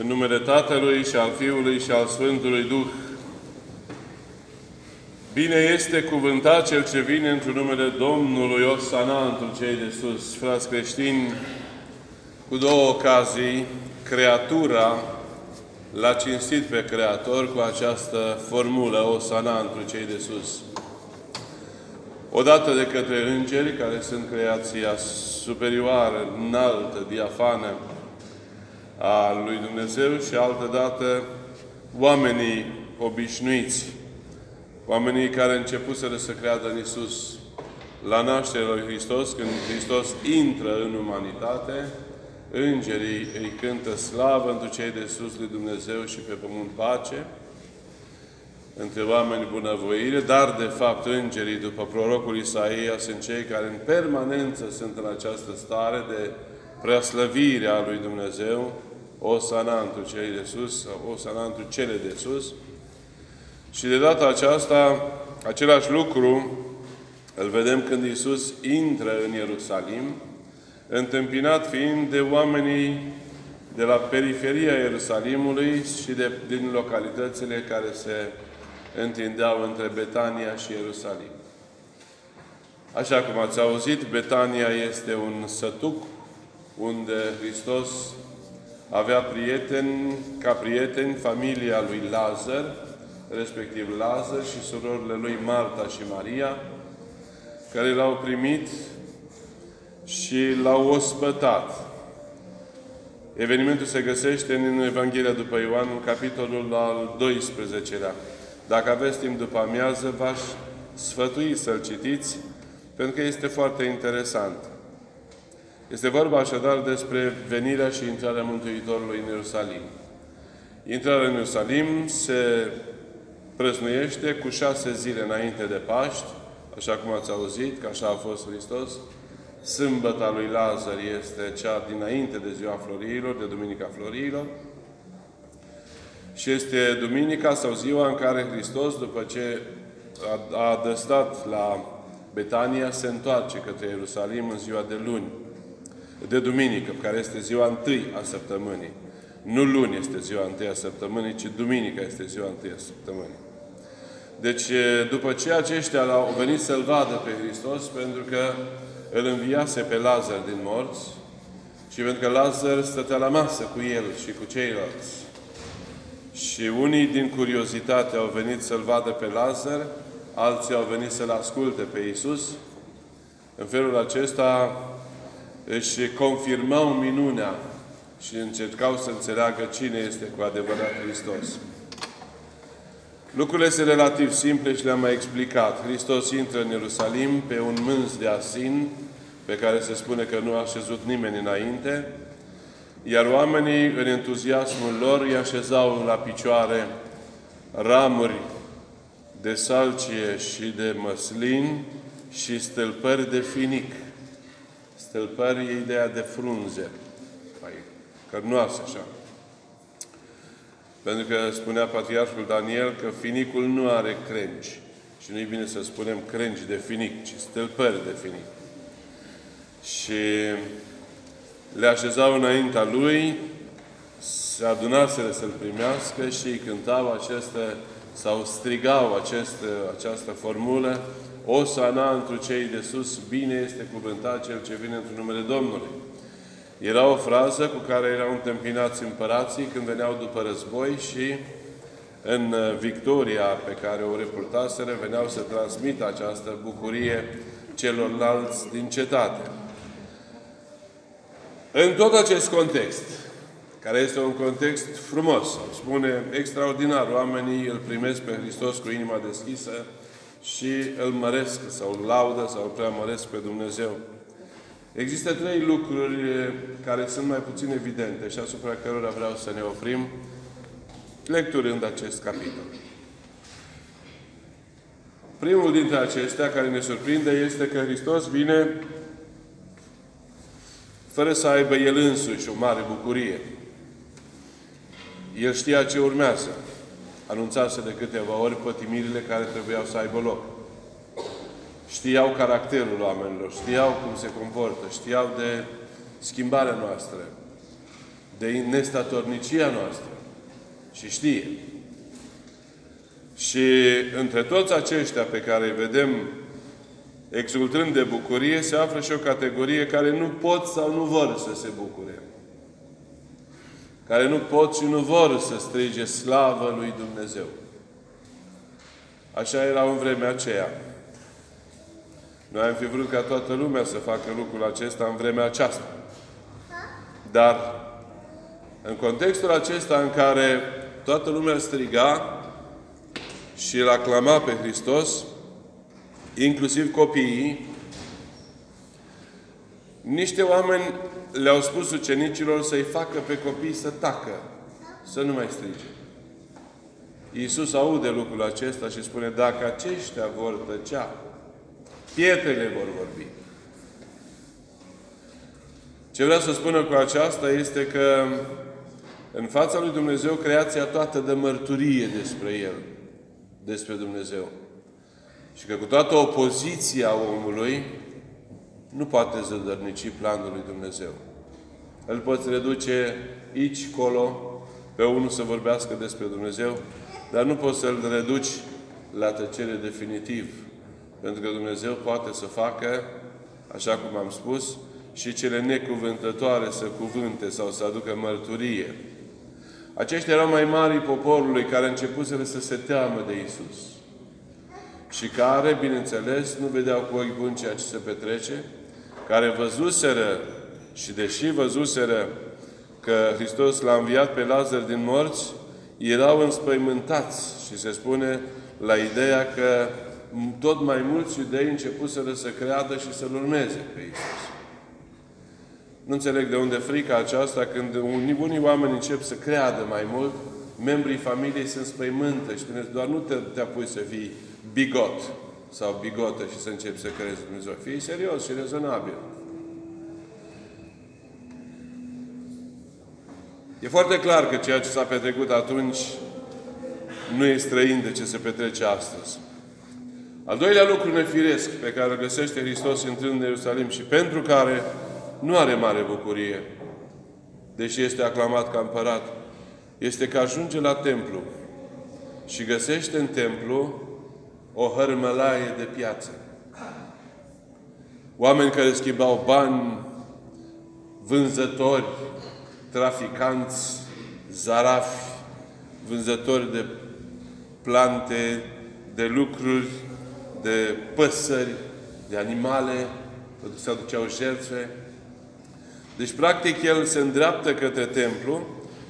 În numele Tatălui și al Fiului și al Sfântului Duh. Bine este cuvântat Cel ce vine într-un numele Domnului Osana într cei de sus. Frați creștini, cu două ocazii, creatura l-a cinstit pe Creator cu această formulă Osana într cei de sus. Odată de către îngeri, care sunt creația superioară, înaltă, diafană, a lui Dumnezeu și altădată oamenii obișnuiți, oamenii care începuseră să creadă în Isus la nașterea lui Hristos, când Hristos intră în umanitate, îngerii îi cântă slavă întru cei de sus lui Dumnezeu și pe pământ pace, între oameni bunăvoire, dar de fapt îngerii, după prorocul Isaia, sunt cei care în permanență sunt în această stare de preaslăvire a lui Dumnezeu, o sanantru cei de sus, o sanantru cele de sus. Și de data aceasta, același lucru îl vedem când Iisus intră în Ierusalim, întâmpinat fiind de oamenii de la periferia Ierusalimului și de, din localitățile care se întindeau între Betania și Ierusalim. Așa cum ați auzit, Betania este un sătuc unde Hristos avea prieteni, ca prieteni familia lui Lazar, respectiv Lazar și surorile lui Marta și Maria, care l-au primit și l-au ospătat. Evenimentul se găsește în Evanghelia după Ioan, în capitolul al 12-lea. Dacă aveți timp după amiază, v-aș sfătui să-l citiți, pentru că este foarte interesant. Este vorba așadar despre venirea și intrarea Mântuitorului în Ierusalim. Intrarea în Ierusalim se prăznuiește cu șase zile înainte de Paști, așa cum ați auzit, că așa a fost Hristos. Sâmbăta lui Lazar este cea dinainte de ziua Florilor, de Duminica Florilor. Și este duminica sau ziua în care Hristos, după ce a, a adăstat la Betania, se întoarce către Ierusalim în ziua de luni de duminică, care este ziua întâi a săptămânii. Nu luni este ziua întâi a săptămânii, ci duminică este ziua întâi a săptămânii. Deci, după ce aceștia au venit să-L vadă pe Hristos, pentru că îl înviase pe Lazar din morți și pentru că Lazar stătea la masă cu el și cu ceilalți. Și unii din curiozitate au venit să-L vadă pe Lazar, alții au venit să-L asculte pe Iisus. În felul acesta, își confirmau minunea și încercau să înțeleagă cine este cu adevărat Hristos. Lucrurile sunt relativ simple și le-am mai explicat. Hristos intră în Ierusalim pe un mânz de asin, pe care se spune că nu a așezut nimeni înainte, iar oamenii, în entuziasmul lor, îi așezau la picioare ramuri de salcie și de măslin și stâlpări de finic. Stâlpări e ideea de frunze, mai cărnoase așa. Pentru că spunea Patriarhul Daniel că finicul nu are crengi. Și nu-i bine să spunem crengi de finic, ci stâlpări de finic. Și le așezau înaintea lui, se adunaseră să-l primească și îi cântau aceste, sau strigau aceste, această formulă, o sana întru cei de sus, bine este cuvântat cel ce vine într numele Domnului. Era o frază cu care erau întâmpinați împărații când veneau după război și în victoria pe care o reportaseră veneau să transmită această bucurie celorlalți din cetate. În tot acest context, care este un context frumos, spune extraordinar, oamenii îl primesc pe Hristos cu inima deschisă, și îl măresc sau îl laudă sau îl preamăresc pe Dumnezeu. Există trei lucruri care sunt mai puțin evidente și asupra cărora vreau să ne oprim lecturând acest capitol. Primul dintre acestea care ne surprinde este că Hristos vine fără să aibă El însuși o mare bucurie. El știa ce urmează anunțase de câteva ori pătimirile care trebuiau să aibă loc. Știau caracterul oamenilor, știau cum se comportă, știau de schimbarea noastră, de nestatornicia noastră. Și știe. Și între toți aceștia pe care îi vedem exultând de bucurie, se află și o categorie care nu pot sau nu vor să se bucure. Care nu pot și nu vor să strige slavă lui Dumnezeu. Așa era în vremea aceea. Noi am fi vrut ca toată lumea să facă lucrul acesta în vremea aceasta. Dar, în contextul acesta în care toată lumea striga și îl aclama pe Hristos, inclusiv copiii, niște oameni le-au spus ucenicilor să-i facă pe copii să tacă, să nu mai strige. Iisus aude lucrul acesta și spune, dacă aceștia vor tăcea, pietrele vor vorbi. Ce vreau să spună cu aceasta este că în fața lui Dumnezeu creația toată de mărturie despre El, despre Dumnezeu. Și că cu toată opoziția omului nu poate zădărnici planul lui Dumnezeu. Îl poți reduce aici, colo, pe unul să vorbească despre Dumnezeu, dar nu poți să-l reduci la tăcere definitiv. Pentru că Dumnezeu poate să facă, așa cum am spus, și cele necuvântătoare să cuvânte sau să aducă mărturie. Aceștia erau mai mari poporului care începuseră să se teamă de Isus și care, bineînțeles, nu vedeau cu ochi buni ceea ce se petrece, care văzuseră și deși văzuseră că Hristos l-a înviat pe Lazar din morți, erau înspăimântați și se spune la ideea că tot mai mulți iudei începuseră să creadă și să-L urmeze pe Isus. Nu înțeleg de unde frica aceasta când unii, unii oameni încep să creadă mai mult, membrii familiei se înspăimântă și spuneți, doar nu te, te apui să fii bigot sau bigotă și să începi să crezi în Dumnezeu. Fii serios și rezonabil. E foarte clar că ceea ce s-a petrecut atunci nu e străin de ce se petrece astăzi. Al doilea lucru nefiresc pe care îl găsește Hristos intrând în Ierusalim și pentru care nu are mare bucurie, deși este aclamat ca împărat, este că ajunge la templu și găsește în templu o hărmălaie de piață. Oameni care schimbau bani, vânzători, traficanți, zarafi, vânzători de plante, de lucruri, de păsări, de animale, pentru că se aduceau jertfe. Deci, practic, el se îndreaptă către templu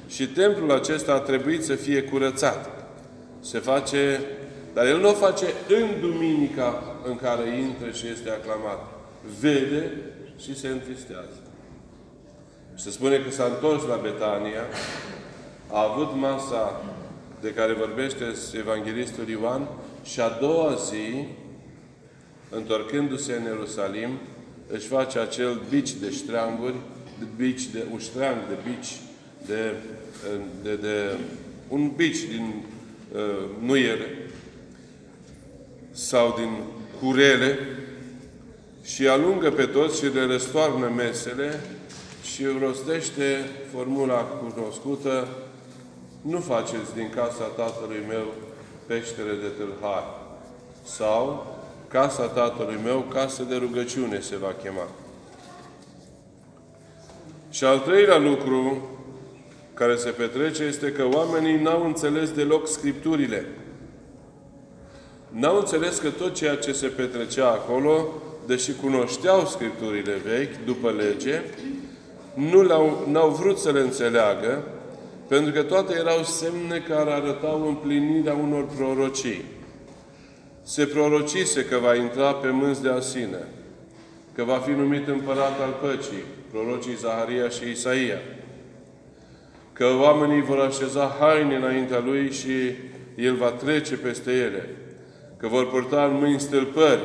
și templul acesta a trebuit să fie curățat. Se face dar el nu o face în duminica în care intră și este aclamat. Vede și se întristează. Și se spune că s-a întors la Betania, a avut masa de care vorbește Evanghelistul Ioan și a doua zi, întorcându-se în Ierusalim, își face acel bici de ștreanguri, de bici de uștreang, de bici de, de, de un bici din uh, nuiere, sau din curele și alungă pe toți și le răstoarnă mesele și rostește formula cunoscută nu faceți din casa tatălui meu peștere de tâlhari sau casa tatălui meu casă de rugăciune se va chema. Și al treilea lucru care se petrece este că oamenii n-au înțeles deloc Scripturile. N-au înțeles că tot ceea ce se petrecea acolo, deși cunoșteau Scripturile vechi, după lege, nu le-au, n-au vrut să le înțeleagă, pentru că toate erau semne care arătau împlinirea unor prorocii. Se prorocise că va intra pe mânzi de asine, că va fi numit împărat al păcii, prorocii Zaharia și Isaia, că oamenii vor așeza haine înaintea lui și el va trece peste ele, că vor purta în mâini stâlpări.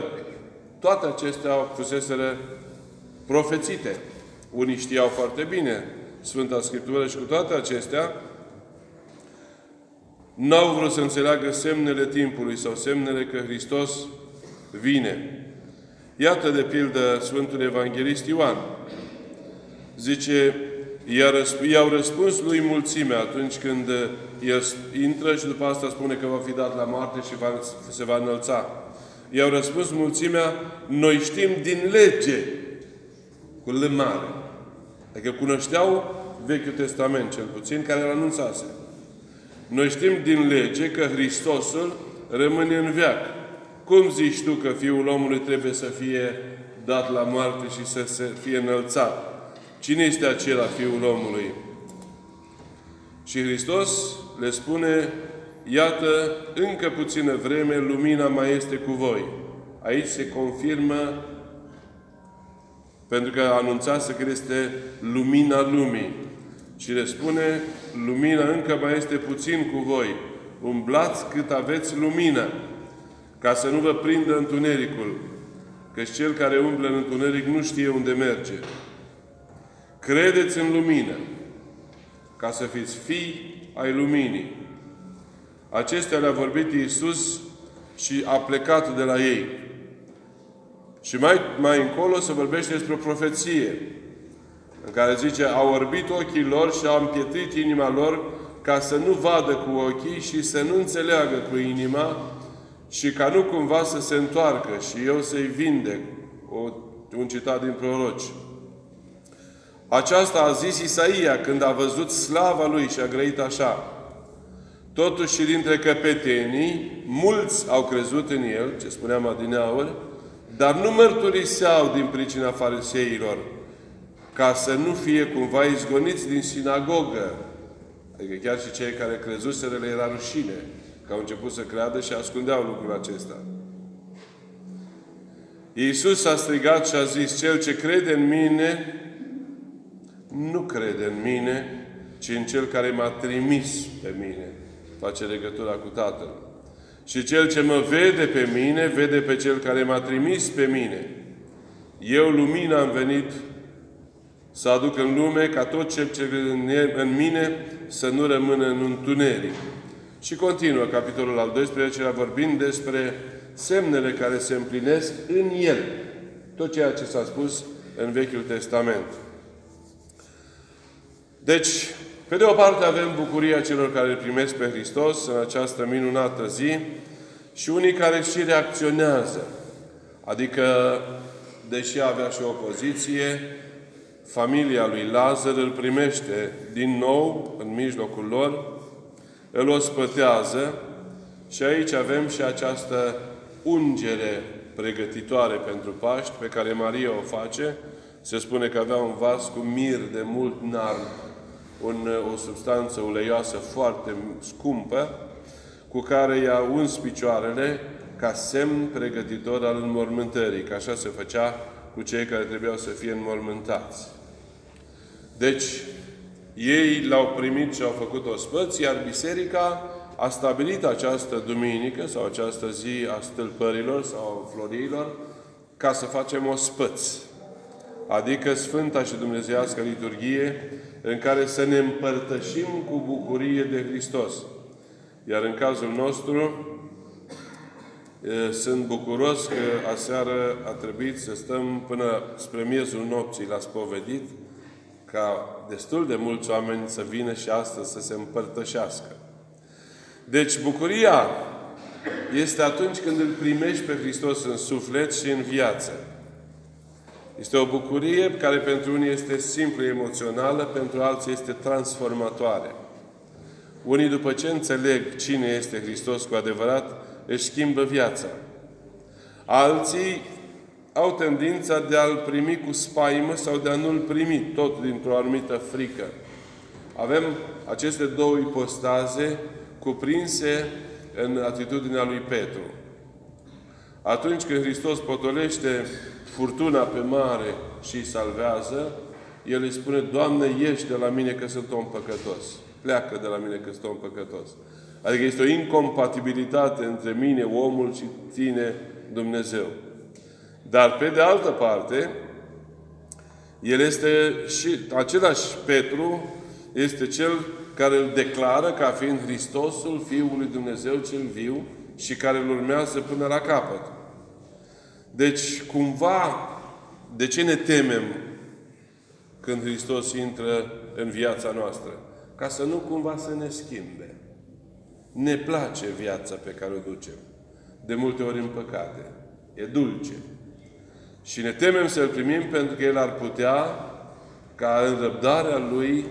Toate acestea au fuseseră profețite. Unii știau foarte bine Sfânta Scriptură și cu toate acestea n-au vrut să înțeleagă semnele timpului sau semnele că Hristos vine. Iată de pildă Sfântul Evanghelist Ioan. Zice, I-au răspuns lui mulțimea atunci când el intră și după asta spune că va fi dat la moarte și va, se va înălța. I-au răspuns mulțimea, noi știm din lege, cu L mare. Adică cunoșteau Vechiul Testament, cel puțin, care îl anunțase. Noi știm din lege că Hristosul rămâne în veac. Cum zici tu că Fiul omului trebuie să fie dat la moarte și să se fie înălțat? Cine este acela Fiul omului? Și Hristos le spune, iată, încă puțină vreme, lumina mai este cu voi. Aici se confirmă, pentru că anunțase că este lumina lumii. Și le spune, lumina încă mai este puțin cu voi. Umblați cât aveți lumină, ca să nu vă prindă întunericul. Căci cel care umblă în întuneric nu știe unde merge. Credeți în lumină, ca să fiți fii ai luminii. Acestea le-a vorbit Iisus și a plecat de la ei. Și mai, mai încolo se vorbește despre o profeție, în care zice, au orbit ochii lor și au împietrit inima lor ca să nu vadă cu ochii și să nu înțeleagă cu inima și ca nu cumva să se întoarcă și eu să-i vindec. O, un citat din proroci. Aceasta a zis Isaia când a văzut slava lui și a grăit așa. Totuși și dintre căpetenii, mulți au crezut în el, ce spuneam adineauri, dar nu mărturiseau din pricina fariseilor, ca să nu fie cumva izgoniți din sinagogă. Adică chiar și cei care crezuseră le era rușine, că au început să creadă și ascundeau lucrul acesta. Iisus a strigat și a zis, Cel ce crede în mine, nu crede în mine, ci în Cel care m-a trimis pe mine. Face legătura cu Tatăl. Și Cel ce mă vede pe mine, vede pe Cel care m-a trimis pe mine. Eu, lumina, am venit să aduc în lume ca tot ce crede în mine să nu rămână în întuneric. Și continuă capitolul al 12 vorbind despre semnele care se împlinesc în El. Tot ceea ce s-a spus în Vechiul Testament. Deci, pe de o parte avem bucuria celor care îl primesc pe Hristos în această minunată zi și unii care și reacționează. Adică, deși avea și opoziție, familia lui Lazar îl primește din nou în mijlocul lor, îl ospătează și aici avem și această ungere pregătitoare pentru Paști, pe care Maria o face. Se spune că avea un vas cu mir de mult narm un, o substanță uleioasă foarte scumpă, cu care i-a uns picioarele ca semn pregătitor al înmormântării, că așa se făcea cu cei care trebuiau să fie înmormântați. Deci, ei l-au primit și au făcut o spăț, iar biserica a stabilit această duminică sau această zi a stâlpărilor sau a florilor ca să facem o spăț adică Sfânta și Dumnezeiască Liturghie, în care să ne împărtășim cu bucurie de Hristos. Iar în cazul nostru, sunt bucuros că aseară a trebuit să stăm până spre miezul nopții la spovedit, ca destul de mulți oameni să vină și astăzi să se împărtășească. Deci bucuria este atunci când îl primești pe Hristos în suflet și în viață. Este o bucurie care pentru unii este simplu emoțională, pentru alții este transformatoare. Unii, după ce înțeleg cine este Hristos cu adevărat, își schimbă viața. Alții au tendința de a-L primi cu spaimă sau de a nu-L primi, tot dintr-o anumită frică. Avem aceste două ipostaze cuprinse în atitudinea lui Petru. Atunci când Hristos potolește furtuna pe mare și îi salvează, el îi spune, Doamne, ieși de la mine că sunt om păcătos. Pleacă de la mine că sunt om păcătos. Adică este o incompatibilitate între mine, omul, și tine, Dumnezeu. Dar pe de altă parte, el este și același Petru, este cel care îl declară ca fiind Hristosul, Fiul lui Dumnezeu cel viu și care îl urmează până la capăt. Deci, cumva, de ce ne temem când Hristos intră în viața noastră, ca să nu cumva să ne schimbe. Ne place viața pe care o ducem. De multe ori în păcate. E dulce. Și ne temem să-L primim pentru că El ar putea ca în răbdarea Lui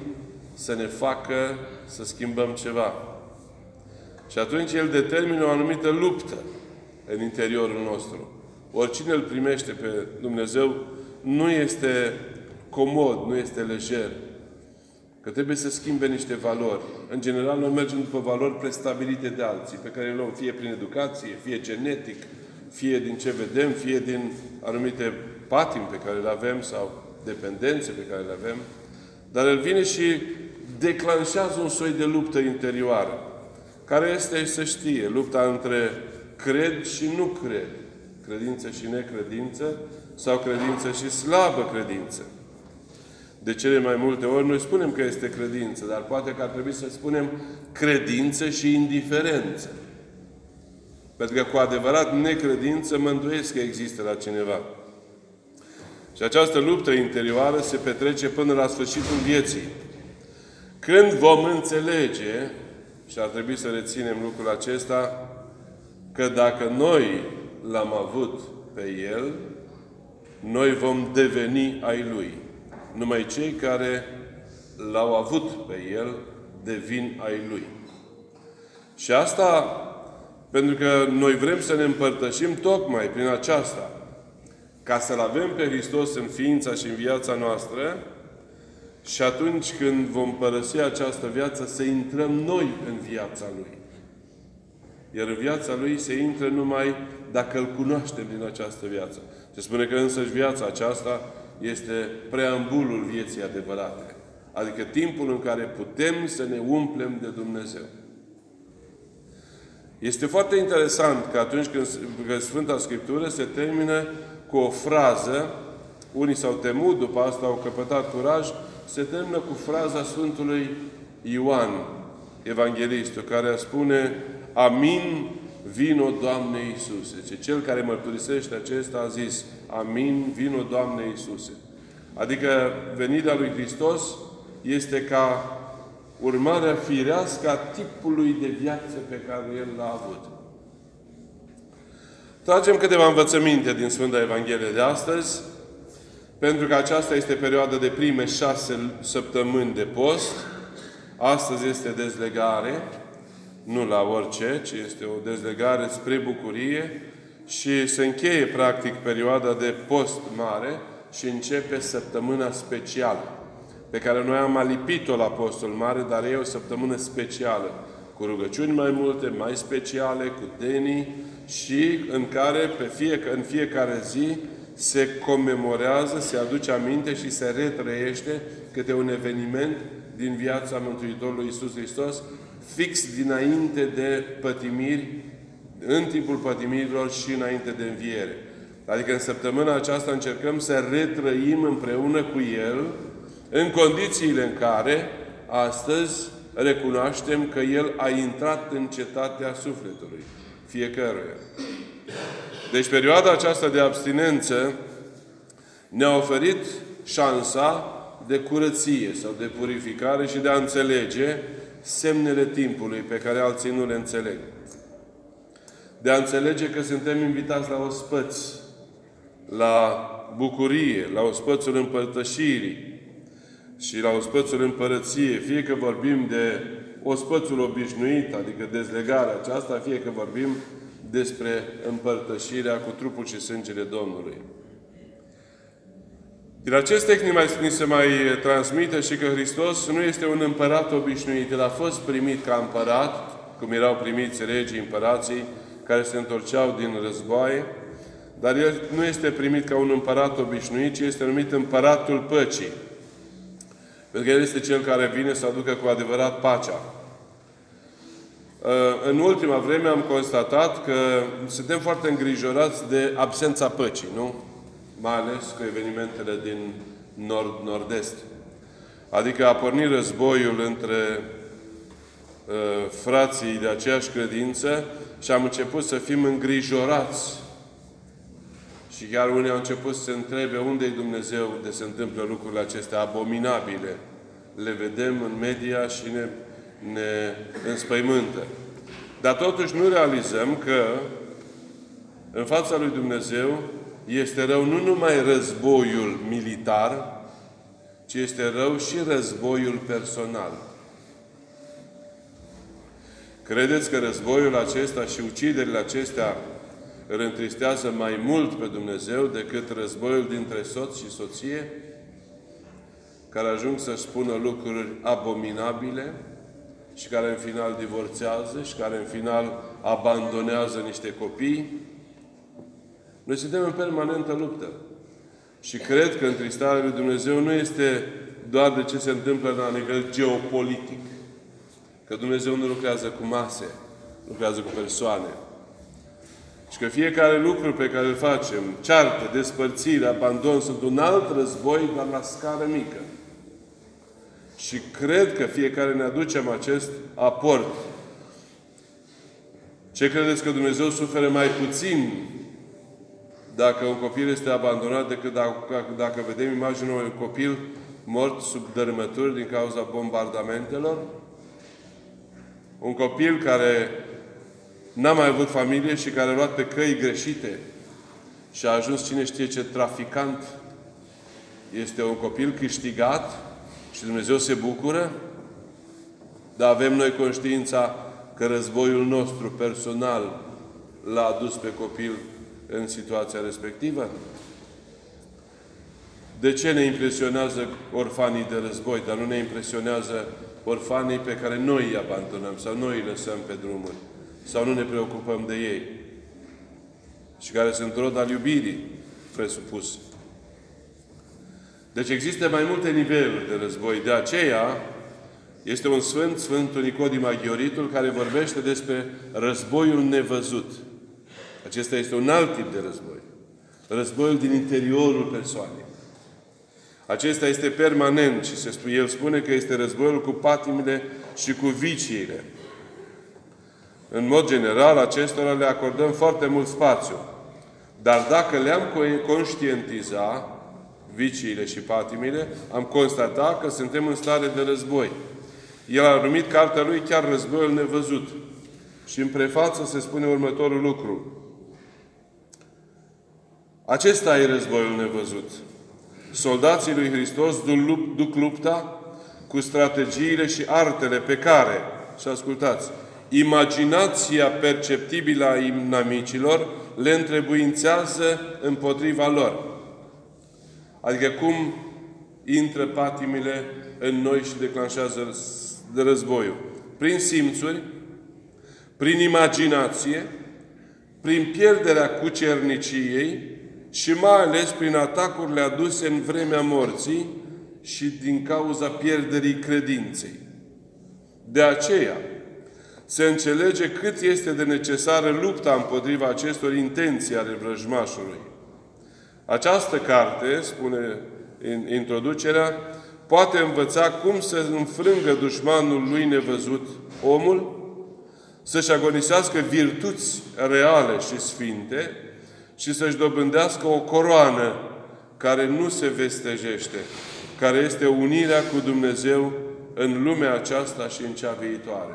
să ne facă să schimbăm ceva. Și atunci El determină o anumită luptă în interiorul nostru. Oricine îl primește pe Dumnezeu nu este comod, nu este lejer. Că trebuie să schimbe niște valori. În general, noi mergem după valori prestabilite de alții, pe care le luăm fie prin educație, fie genetic, fie din ce vedem, fie din anumite patimi pe care le avem sau dependențe pe care le avem. Dar el vine și declanșează un soi de luptă interioară, care este, să știe, lupta între cred și nu cred, credință și necredință, sau credință și slabă credință. De cele mai multe ori noi spunem că este credință, dar poate că ar trebui să spunem credință și indiferență. Pentru că cu adevărat necredință mă îndoiesc că există la cineva. Și această luptă interioară se petrece până la sfârșitul vieții. Când vom înțelege, și ar trebui să reținem lucrul acesta, că dacă noi l-am avut pe El, noi vom deveni ai Lui. Numai cei care l-au avut pe El devin ai Lui. Și asta pentru că noi vrem să ne împărtășim tocmai prin aceasta. Ca să-L avem pe Hristos în ființa și în viața noastră și atunci când vom părăsi această viață, să intrăm noi în viața Lui. Iar în viața Lui se intră numai dacă Îl cunoaștem din această viață. Se spune că însăși viața aceasta este preambulul vieții adevărate. Adică timpul în care putem să ne umplem de Dumnezeu. Este foarte interesant că atunci când Sfânta Scriptură se termină cu o frază, unii s-au temut, după asta au căpătat curaj, se termină cu fraza Sfântului Ioan, Evanghelistul, care spune Amin, vino Doamne Iisuse. Ce cel care mărturisește acesta a zis Amin, vino Doamne Iisuse. Adică venirea lui Hristos este ca urmarea firească a tipului de viață pe care El l-a avut. Tragem câteva învățăminte din Sfânta Evanghelie de astăzi, pentru că aceasta este perioada de prime șase săptămâni de post. Astăzi este dezlegare, nu la orice, ci este o dezlegare spre bucurie și se încheie practic perioada de post mare și începe săptămâna specială pe care noi am alipit-o la Postul Mare, dar e o săptămână specială, cu rugăciuni mai multe, mai speciale, cu denii și în care pe fie, în fiecare zi se comemorează, se aduce aminte și se retrăiește câte un eveniment din viața Mântuitorului Iisus Hristos, fix dinainte de pătimiri, în timpul pătimirilor și înainte de înviere. Adică în săptămâna aceasta încercăm să retrăim împreună cu El în condițiile în care astăzi recunoaștem că El a intrat în cetatea sufletului fiecăruia. Deci perioada aceasta de abstinență ne-a oferit șansa de curăție sau de purificare și de a înțelege semnele timpului pe care alții nu le înțeleg. De a înțelege că suntem invitați la ospăți, la bucurie, la ospățul împărtășirii, și la ospățul împărăție, fie că vorbim de ospățul obișnuit, adică dezlegarea aceasta, fie că vorbim despre împărtășirea cu trupul și sângele Domnului. Din acest tehnic mai, ni se mai transmite și că Hristos nu este un împărat obișnuit. El a fost primit ca împărat, cum erau primiți regii împărații care se întorceau din războaie, dar El nu este primit ca un împărat obișnuit, ci este numit împăratul păcii. Pentru că El este Cel care vine să aducă cu adevărat pacea. Uh, în ultima vreme am constatat că suntem foarte îngrijorați de absența păcii, nu? Mai ales cu evenimentele din nord-nord-est. Adică a pornit războiul între uh, frații de aceeași credință și am început să fim îngrijorați. Și chiar unii au început să se întrebe unde e Dumnezeu de se întâmplă lucrurile acestea abominabile le vedem în media și ne, ne înspăimântă. Dar totuși nu realizăm că în fața lui Dumnezeu este rău nu numai războiul militar, ci este rău și războiul personal. Credeți că războiul acesta și uciderile acestea îl întristează mai mult pe Dumnezeu decât războiul dintre soț și soție, care ajung să spună lucruri abominabile și care în final divorțează și care în final abandonează niște copii. Noi suntem în permanentă luptă. Și cred că întristarea lui Dumnezeu nu este doar de ce se întâmplă la nivel geopolitic. Că Dumnezeu nu lucrează cu mase, lucrează cu persoane. Și că fiecare lucru pe care îl facem, ceartă, despărțire, abandon, sunt un alt război, dar la scară mică. Și cred că fiecare ne aducem acest aport. Ce credeți că Dumnezeu suferă mai puțin dacă un copil este abandonat decât dacă, dacă vedem imaginea unui copil mort sub dărâmături din cauza bombardamentelor? Un copil care n-a mai avut familie și care a luat pe căi greșite și a ajuns cine știe ce traficant, este un copil câștigat și Dumnezeu se bucură, dar avem noi conștiința că războiul nostru personal l-a adus pe copil în situația respectivă? De ce ne impresionează orfanii de război, dar nu ne impresionează orfanii pe care noi îi abandonăm sau noi îi lăsăm pe drumuri sau nu ne preocupăm de ei și care sunt rod al iubirii presupus. Deci există mai multe niveluri de război. De aceea este un sfânt, Sfântul Nicodim Aghioritul, care vorbește despre războiul nevăzut. Acesta este un alt tip de război. Războiul din interiorul persoanei. Acesta este permanent și se spune, el spune că este războiul cu patimile și cu viciile. În mod general, acestora le acordăm foarte mult spațiu. Dar dacă le-am conștientiza, viciile și patimile, am constatat că suntem în stare de război. El a numit cartea lui chiar războiul nevăzut. Și în prefață se spune următorul lucru. Acesta e războiul nevăzut. Soldații lui Hristos duc lupta cu strategiile și artele pe care, și ascultați, imaginația perceptibilă a inamicilor le întrebuințează împotriva lor. Adică cum intră patimile în noi și declanșează de războiul. Prin simțuri, prin imaginație, prin pierderea cucerniciei, și mai ales prin atacurile aduse în vremea morții și din cauza pierderii credinței. De aceea, se înțelege cât este de necesară lupta împotriva acestor intenții ale vrăjmașului. Această carte, spune în introducerea, poate învăța cum să înfrângă dușmanul lui nevăzut omul, să-și agonisească virtuți reale și sfinte, și să-și dobândească o coroană care nu se vestejește, care este unirea cu Dumnezeu în lumea aceasta și în cea viitoare.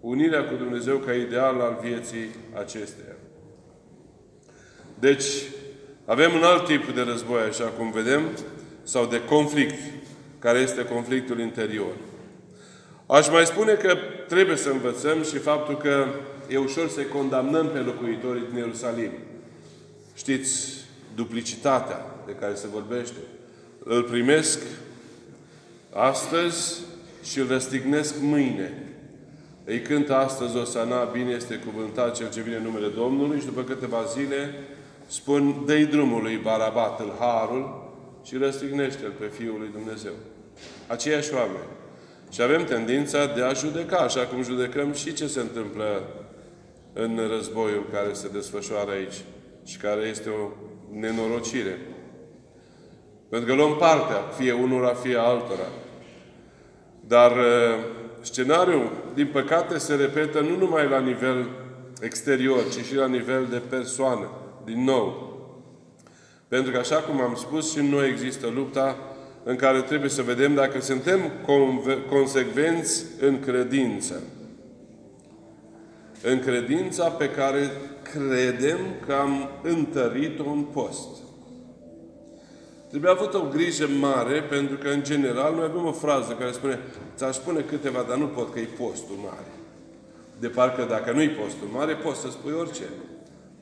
Unirea cu Dumnezeu ca ideal al vieții acesteia. Deci, avem un alt tip de război, așa cum vedem, sau de conflict, care este conflictul interior. Aș mai spune că trebuie să învățăm și faptul că e ușor să condamnăm pe locuitorii din Ierusalim. Știți, duplicitatea de care se vorbește. Îl primesc astăzi și îl răstignesc mâine. Îi cântă astăzi Osana, bine este cuvântat cel ce vine în numele Domnului și după câteva zile spun, dă drumul lui Barabat, îl harul și răstignește-l pe Fiul lui Dumnezeu. Aceiași oameni. Și avem tendința de a judeca, așa cum judecăm și ce se întâmplă în războiul care se desfășoară aici și care este o nenorocire. Pentru că luăm partea, fie unora, fie altora. Dar uh, scenariul, din păcate, se repetă nu numai la nivel exterior, ci și la nivel de persoană, din nou. Pentru că, așa cum am spus, și în noi există lupta în care trebuie să vedem dacă suntem consecvenți în credință. În credința pe care credem că am întărit-o în post. Trebuie avut o grijă mare, pentru că, în general, noi avem o frază care spune ți-aș spune câteva, dar nu pot că e postul mare. De parcă dacă nu-i postul mare, poți să spui orice.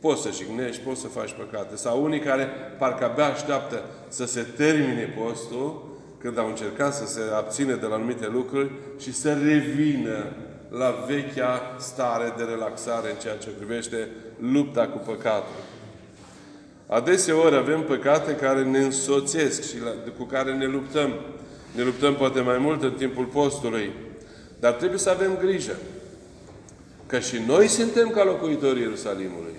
Poți să jignești, poți să faci păcate. Sau unii care parcă abia așteaptă să se termine postul, când au încercat să se abține de la anumite lucruri și să revină la vechea stare de relaxare în ceea ce privește lupta cu păcatul. Adeseori avem păcate care ne însoțesc și la, cu care ne luptăm. Ne luptăm poate mai mult în timpul postului. Dar trebuie să avem grijă. Că și noi suntem ca locuitorii Ierusalimului.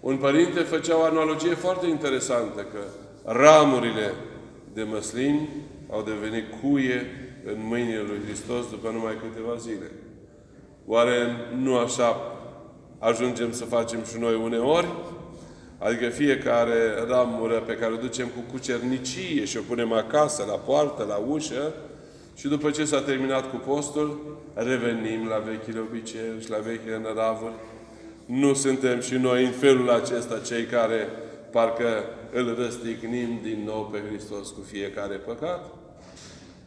Un părinte făcea o analogie foarte interesantă, că ramurile de măslini au devenit cuie în mâinile lui Hristos după numai câteva zile. Oare nu așa ajungem să facem și noi uneori? Adică fiecare ramură pe care o ducem cu cucernicie și o punem acasă, la poartă, la ușă, și după ce s-a terminat cu postul, revenim la vechile obiceiuri și la vechile năravuri. Nu suntem și noi în felul acesta cei care parcă îl răstignim din nou pe Hristos cu fiecare păcat?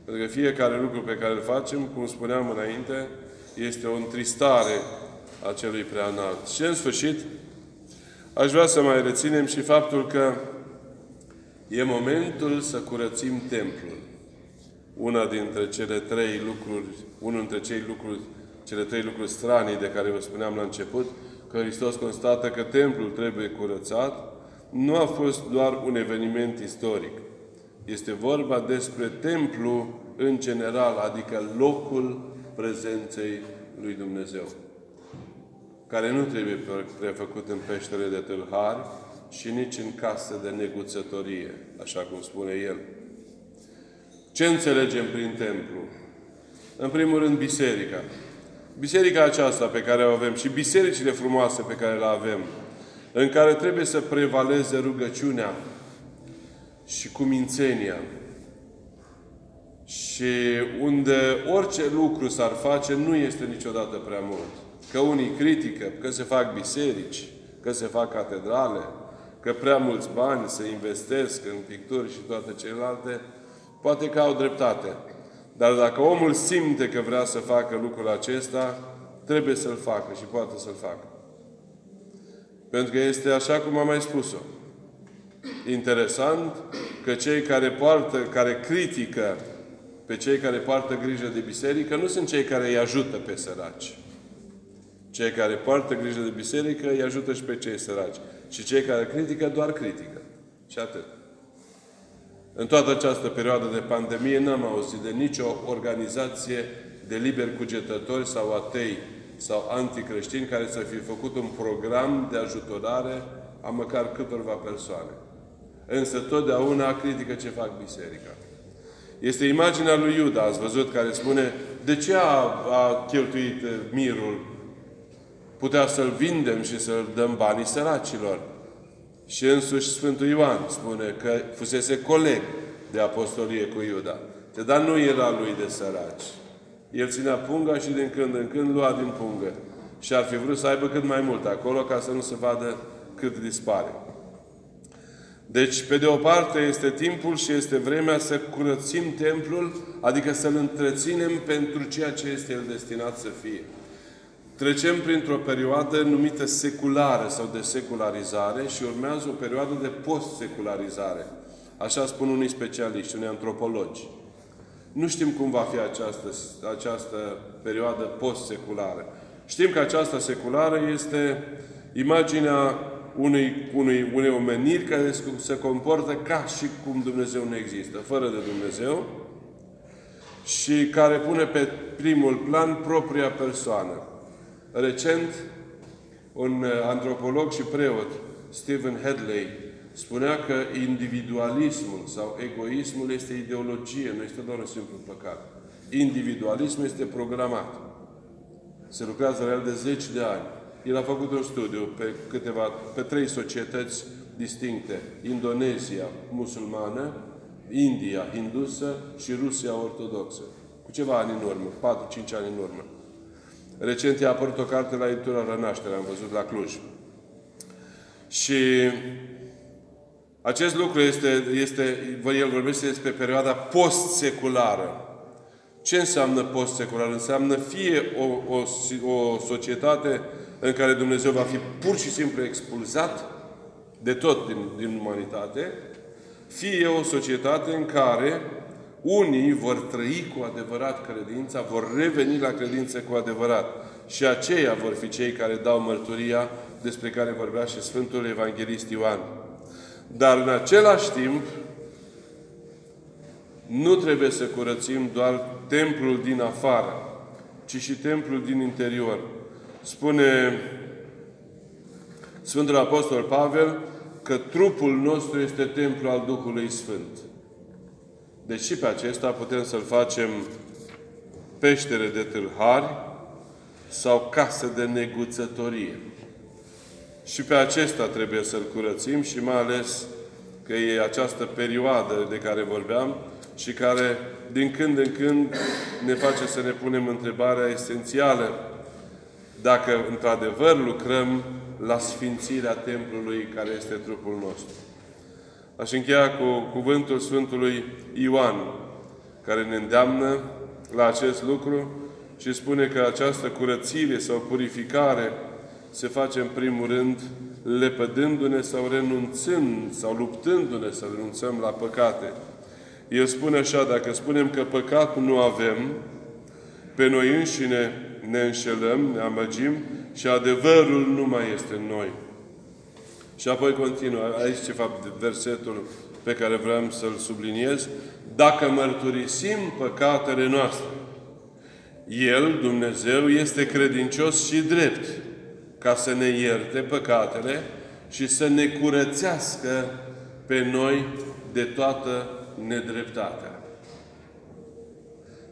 Pentru că fiecare lucru pe care îl facem, cum spuneam înainte, este o întristare a celui preanalt. Și în sfârșit, aș vrea să mai reținem și faptul că e momentul să curățim templul. Una dintre cele trei lucruri, unul dintre cei lucruri, cele trei lucruri stranii de care vă spuneam la început, că Hristos constată că templul trebuie curățat, nu a fost doar un eveniment istoric. Este vorba despre templu în general, adică locul prezenței lui Dumnezeu care nu trebuie prefăcut în peștere de tâlhari și nici în casă de neguțătorie, așa cum spune el. Ce înțelegem prin templu? În primul rând, biserica. Biserica aceasta pe care o avem și bisericile frumoase pe care le avem, în care trebuie să prevaleze rugăciunea și cumințenia, și unde orice lucru s-ar face, nu este niciodată prea mult. Că unii critică că se fac biserici, că se fac catedrale, că prea mulți bani se investesc în picturi și toate celelalte, poate că au dreptate. Dar dacă omul simte că vrea să facă lucrul acesta, trebuie să-l facă și poate să-l facă. Pentru că este așa cum am mai spus-o. Interesant că cei care poartă, care critică pe cei care poartă grijă de biserică, nu sunt cei care îi ajută pe săraci. Cei care poartă grijă de biserică îi ajută și pe cei săraci. Și cei care critică, doar critică. Și atât. În toată această perioadă de pandemie n-am auzit de nicio organizație de liberi cugetători sau atei sau anticreștini care să fi făcut un program de ajutorare a măcar câtorva persoane. Însă totdeauna critică ce fac biserica. Este imaginea lui Iuda, ați văzut, care spune de ce a, a cheltuit mirul putea să-l vindem și să-l dăm banii săracilor. Și însuși Sfântul Ioan spune că fusese coleg de apostolie cu Iuda. Dar nu era lui de săraci. El ținea punga și din când în când lua din pungă. Și ar fi vrut să aibă cât mai mult acolo ca să nu se vadă cât dispare. Deci, pe de o parte, este timpul și este vremea să curățim templul, adică să-l întreținem pentru ceea ce este el destinat să fie. Trecem printr-o perioadă numită seculară sau de secularizare și urmează o perioadă de post-secularizare. Așa spun unii specialiști, unii antropologi. Nu știm cum va fi această, această perioadă post-seculară. Știm că această seculară este imaginea unui, unui, unei omeniri care se comportă ca și cum Dumnezeu nu există, fără de Dumnezeu, și care pune pe primul plan propria persoană. Recent, un uh, antropolog și preot, Stephen Hedley, spunea că individualismul sau egoismul este ideologie, nu este doar un simplu păcat. Individualismul este programat. Se lucrează la el de zeci de ani. El a făcut un studiu pe, câteva, pe trei societăți distincte. Indonezia musulmană, India hindusă și Rusia ortodoxă. Cu ceva ani în urmă, 4-5 ani în urmă. Recent i-a apărut o carte la editura Rănaștere, am văzut la Cluj. Și acest lucru este, este el vorbește despre perioada post-seculară. Ce înseamnă post-secular? Înseamnă fie o, o, o societate în care Dumnezeu va fi pur și simplu expulzat de tot din, din umanitate, fie o societate în care unii vor trăi cu adevărat credința, vor reveni la credință cu adevărat. Și aceia vor fi cei care dau mărturia despre care vorbea și Sfântul Evanghelist Ioan. Dar în același timp, nu trebuie să curățim doar templul din afară, ci și templul din interior. Spune Sfântul Apostol Pavel că trupul nostru este templul al Duhului Sfânt. Deci și pe acesta putem să-l facem peștere de tâlhari sau casă de neguțătorie. Și pe acesta trebuie să-l curățim și mai ales că e această perioadă de care vorbeam și care din când în când ne face să ne punem întrebarea esențială dacă într-adevăr lucrăm la sfințirea templului care este trupul nostru. Aș încheia cu cuvântul Sfântului Ioan, care ne îndeamnă la acest lucru și spune că această curățire sau purificare se face în primul rând lepădându-ne sau renunțând sau luptându-ne să renunțăm la păcate. El spune așa, dacă spunem că păcat nu avem, pe noi înșine ne înșelăm, ne amăgim și adevărul nu mai este în noi. Și apoi continuă, aici ce fapt versetul pe care vreau să-l subliniez, dacă mărturisim păcatele noastre, El, Dumnezeu, este credincios și drept ca să ne ierte păcatele și să ne curățească pe noi de toată nedreptatea.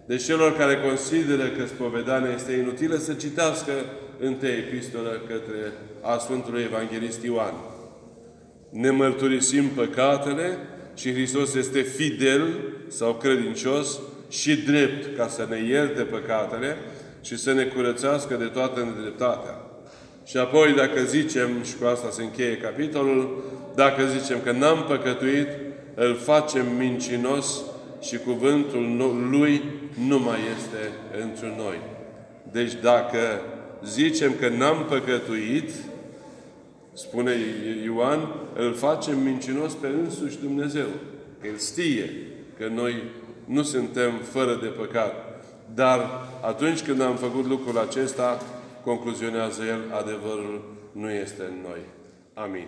Deci celor care consideră că spovedania este inutilă să citească întâi epistolă către a Sfântului Evanghelist Ioan. Ne mărturisim păcatele și Hristos este fidel sau credincios și drept ca să ne ierte păcatele și să ne curățească de toată nedreptatea. Și apoi, dacă zicem, și cu asta se încheie capitolul, dacă zicem că n-am păcătuit, îl facem mincinos și cuvântul Lui nu mai este într noi. Deci dacă zicem că n-am păcătuit, spune Ioan, îl facem mincinos pe însuși Dumnezeu. Că El știe că noi nu suntem fără de păcat. Dar atunci când am făcut lucrul acesta, concluzionează El, adevărul nu este în noi. Amin.